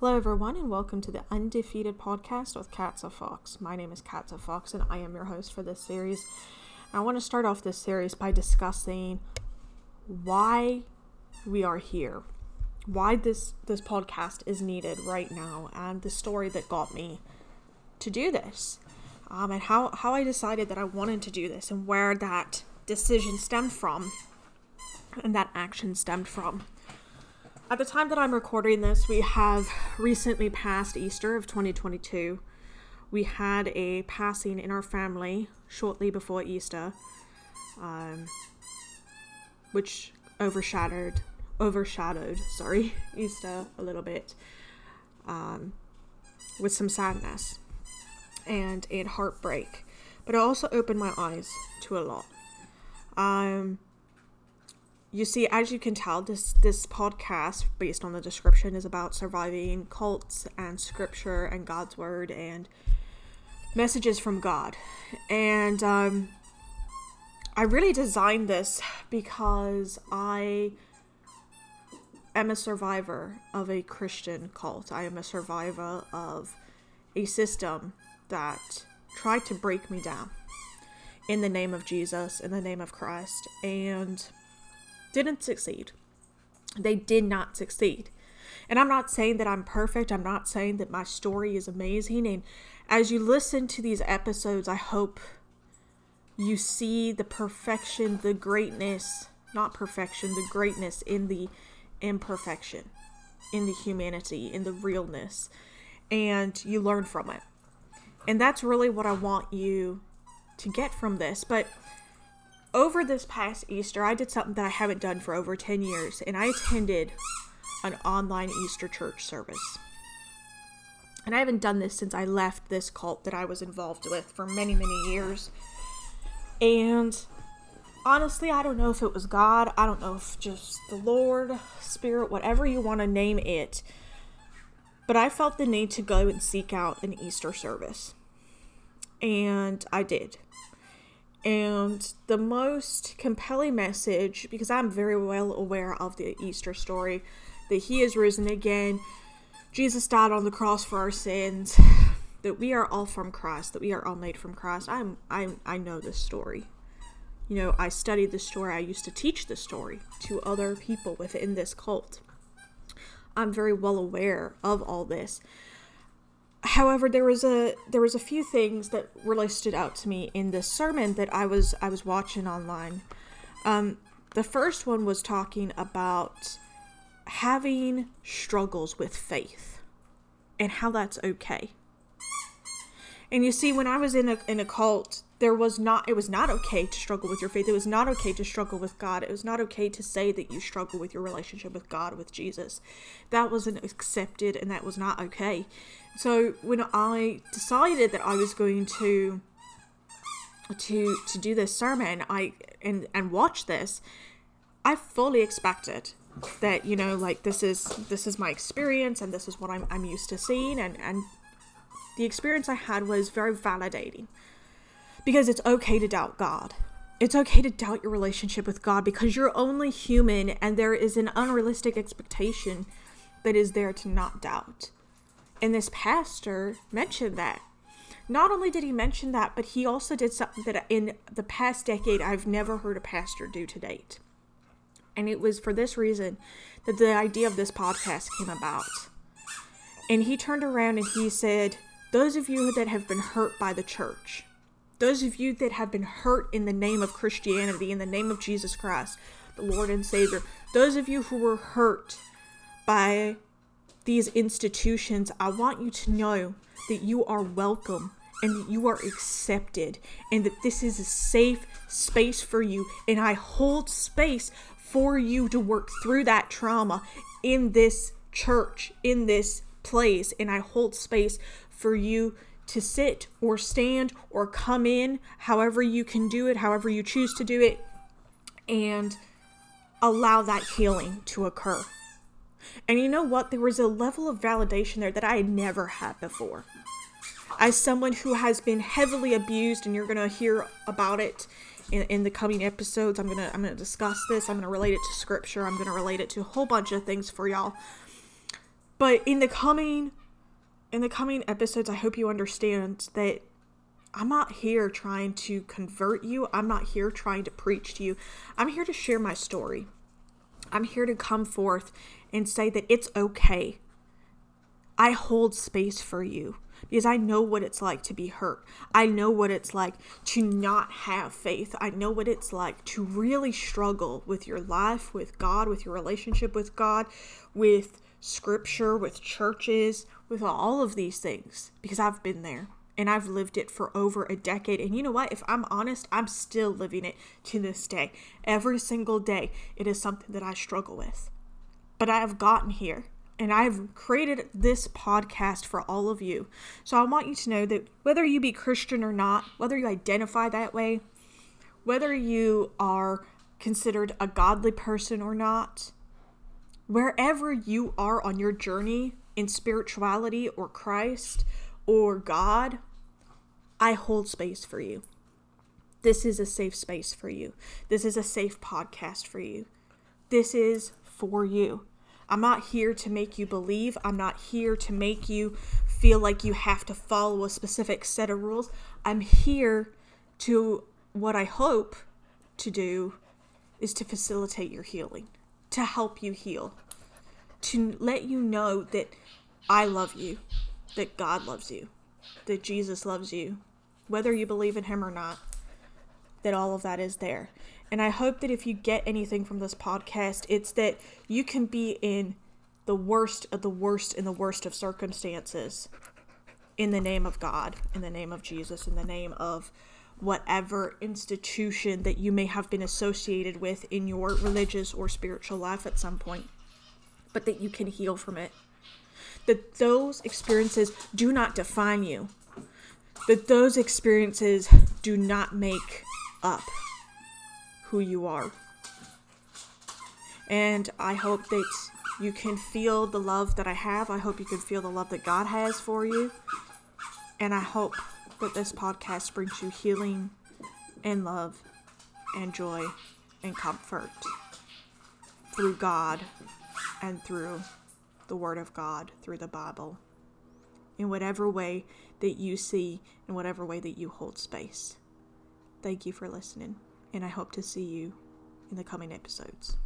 Hello, everyone, and welcome to the Undefeated Podcast with Katza Fox. My name is Katza Fox, and I am your host for this series. I want to start off this series by discussing why we are here, why this this podcast is needed right now, and the story that got me to do this, um, and how how I decided that I wanted to do this, and where that decision stemmed from, and that action stemmed from. At the time that I'm recording this, we have recently passed Easter of 2022. We had a passing in our family shortly before Easter, um, which overshadowed overshadowed sorry Easter a little bit, um, with some sadness and and heartbreak, but it also opened my eyes to a lot. Um, you see, as you can tell, this this podcast, based on the description, is about surviving cults and scripture and God's word and messages from God. And um, I really designed this because I am a survivor of a Christian cult. I am a survivor of a system that tried to break me down in the name of Jesus, in the name of Christ, and didn't succeed. They did not succeed. And I'm not saying that I'm perfect. I'm not saying that my story is amazing. And as you listen to these episodes, I hope you see the perfection, the greatness, not perfection, the greatness in the imperfection, in the humanity, in the realness, and you learn from it. And that's really what I want you to get from this. But over this past Easter, I did something that I haven't done for over 10 years, and I attended an online Easter church service. And I haven't done this since I left this cult that I was involved with for many, many years. And honestly, I don't know if it was God, I don't know if just the Lord, Spirit, whatever you want to name it. But I felt the need to go and seek out an Easter service. And I did. And the most compelling message, because I'm very well aware of the Easter story, that He is risen again, Jesus died on the cross for our sins, that we are all from Christ, that we are all made from Christ. I'm, I'm I know this story. You know, I studied the story. I used to teach the story to other people within this cult. I'm very well aware of all this. However, there was a there was a few things that really stood out to me in this sermon that I was I was watching online. Um, the first one was talking about having struggles with faith and how that's okay. And you see, when I was in a in a cult, there was not it was not okay to struggle with your faith. It was not okay to struggle with God. It was not okay to say that you struggle with your relationship with God, with Jesus. That wasn't accepted and that was not okay. So when I decided that I was going to to to do this sermon, I and and watch this, I fully expected that you know like this is this is my experience and this is what I'm I'm used to seeing and and the experience I had was very validating because it's okay to doubt God. It's okay to doubt your relationship with God because you're only human and there is an unrealistic expectation that is there to not doubt. And this pastor mentioned that. Not only did he mention that, but he also did something that in the past decade I've never heard a pastor do to date. And it was for this reason that the idea of this podcast came about. And he turned around and he said, Those of you that have been hurt by the church, those of you that have been hurt in the name of Christianity, in the name of Jesus Christ, the Lord and Savior, those of you who were hurt by these institutions, I want you to know that you are welcome and that you are accepted and that this is a safe space for you. And I hold space for you to work through that trauma in this church, in this place. And I hold space for you to sit or stand or come in, however you can do it, however you choose to do it, and allow that healing to occur. And you know what? There was a level of validation there that I had never had before. As someone who has been heavily abused, and you're gonna hear about it in, in the coming episodes, I'm gonna I'm gonna discuss this. I'm gonna relate it to scripture. I'm gonna relate it to a whole bunch of things for y'all. But in the coming in the coming episodes, I hope you understand that I'm not here trying to convert you. I'm not here trying to preach to you. I'm here to share my story. I'm here to come forth and say that it's okay. I hold space for you because I know what it's like to be hurt. I know what it's like to not have faith. I know what it's like to really struggle with your life, with God, with your relationship with God, with scripture, with churches, with all of these things because I've been there and I've lived it for over a decade. And you know what? If I'm honest, I'm still living it to this day. Every single day, it is something that I struggle with. But I have gotten here and I've created this podcast for all of you. So I want you to know that whether you be Christian or not, whether you identify that way, whether you are considered a godly person or not, wherever you are on your journey in spirituality or Christ or God, I hold space for you. This is a safe space for you. This is a safe podcast for you. This is for you. I'm not here to make you believe. I'm not here to make you feel like you have to follow a specific set of rules. I'm here to, what I hope to do is to facilitate your healing, to help you heal, to let you know that I love you, that God loves you, that Jesus loves you, whether you believe in Him or not, that all of that is there. And I hope that if you get anything from this podcast, it's that you can be in the worst of the worst in the worst of circumstances in the name of God, in the name of Jesus, in the name of whatever institution that you may have been associated with in your religious or spiritual life at some point, but that you can heal from it that those experiences do not define you, that those experiences do not make up who you are. And I hope that you can feel the love that I have. I hope you can feel the love that God has for you. And I hope that this podcast brings you healing and love and joy and comfort through God and through the Word of God through the Bible in whatever way that you see, in whatever way that you hold space. Thank you for listening, and I hope to see you in the coming episodes.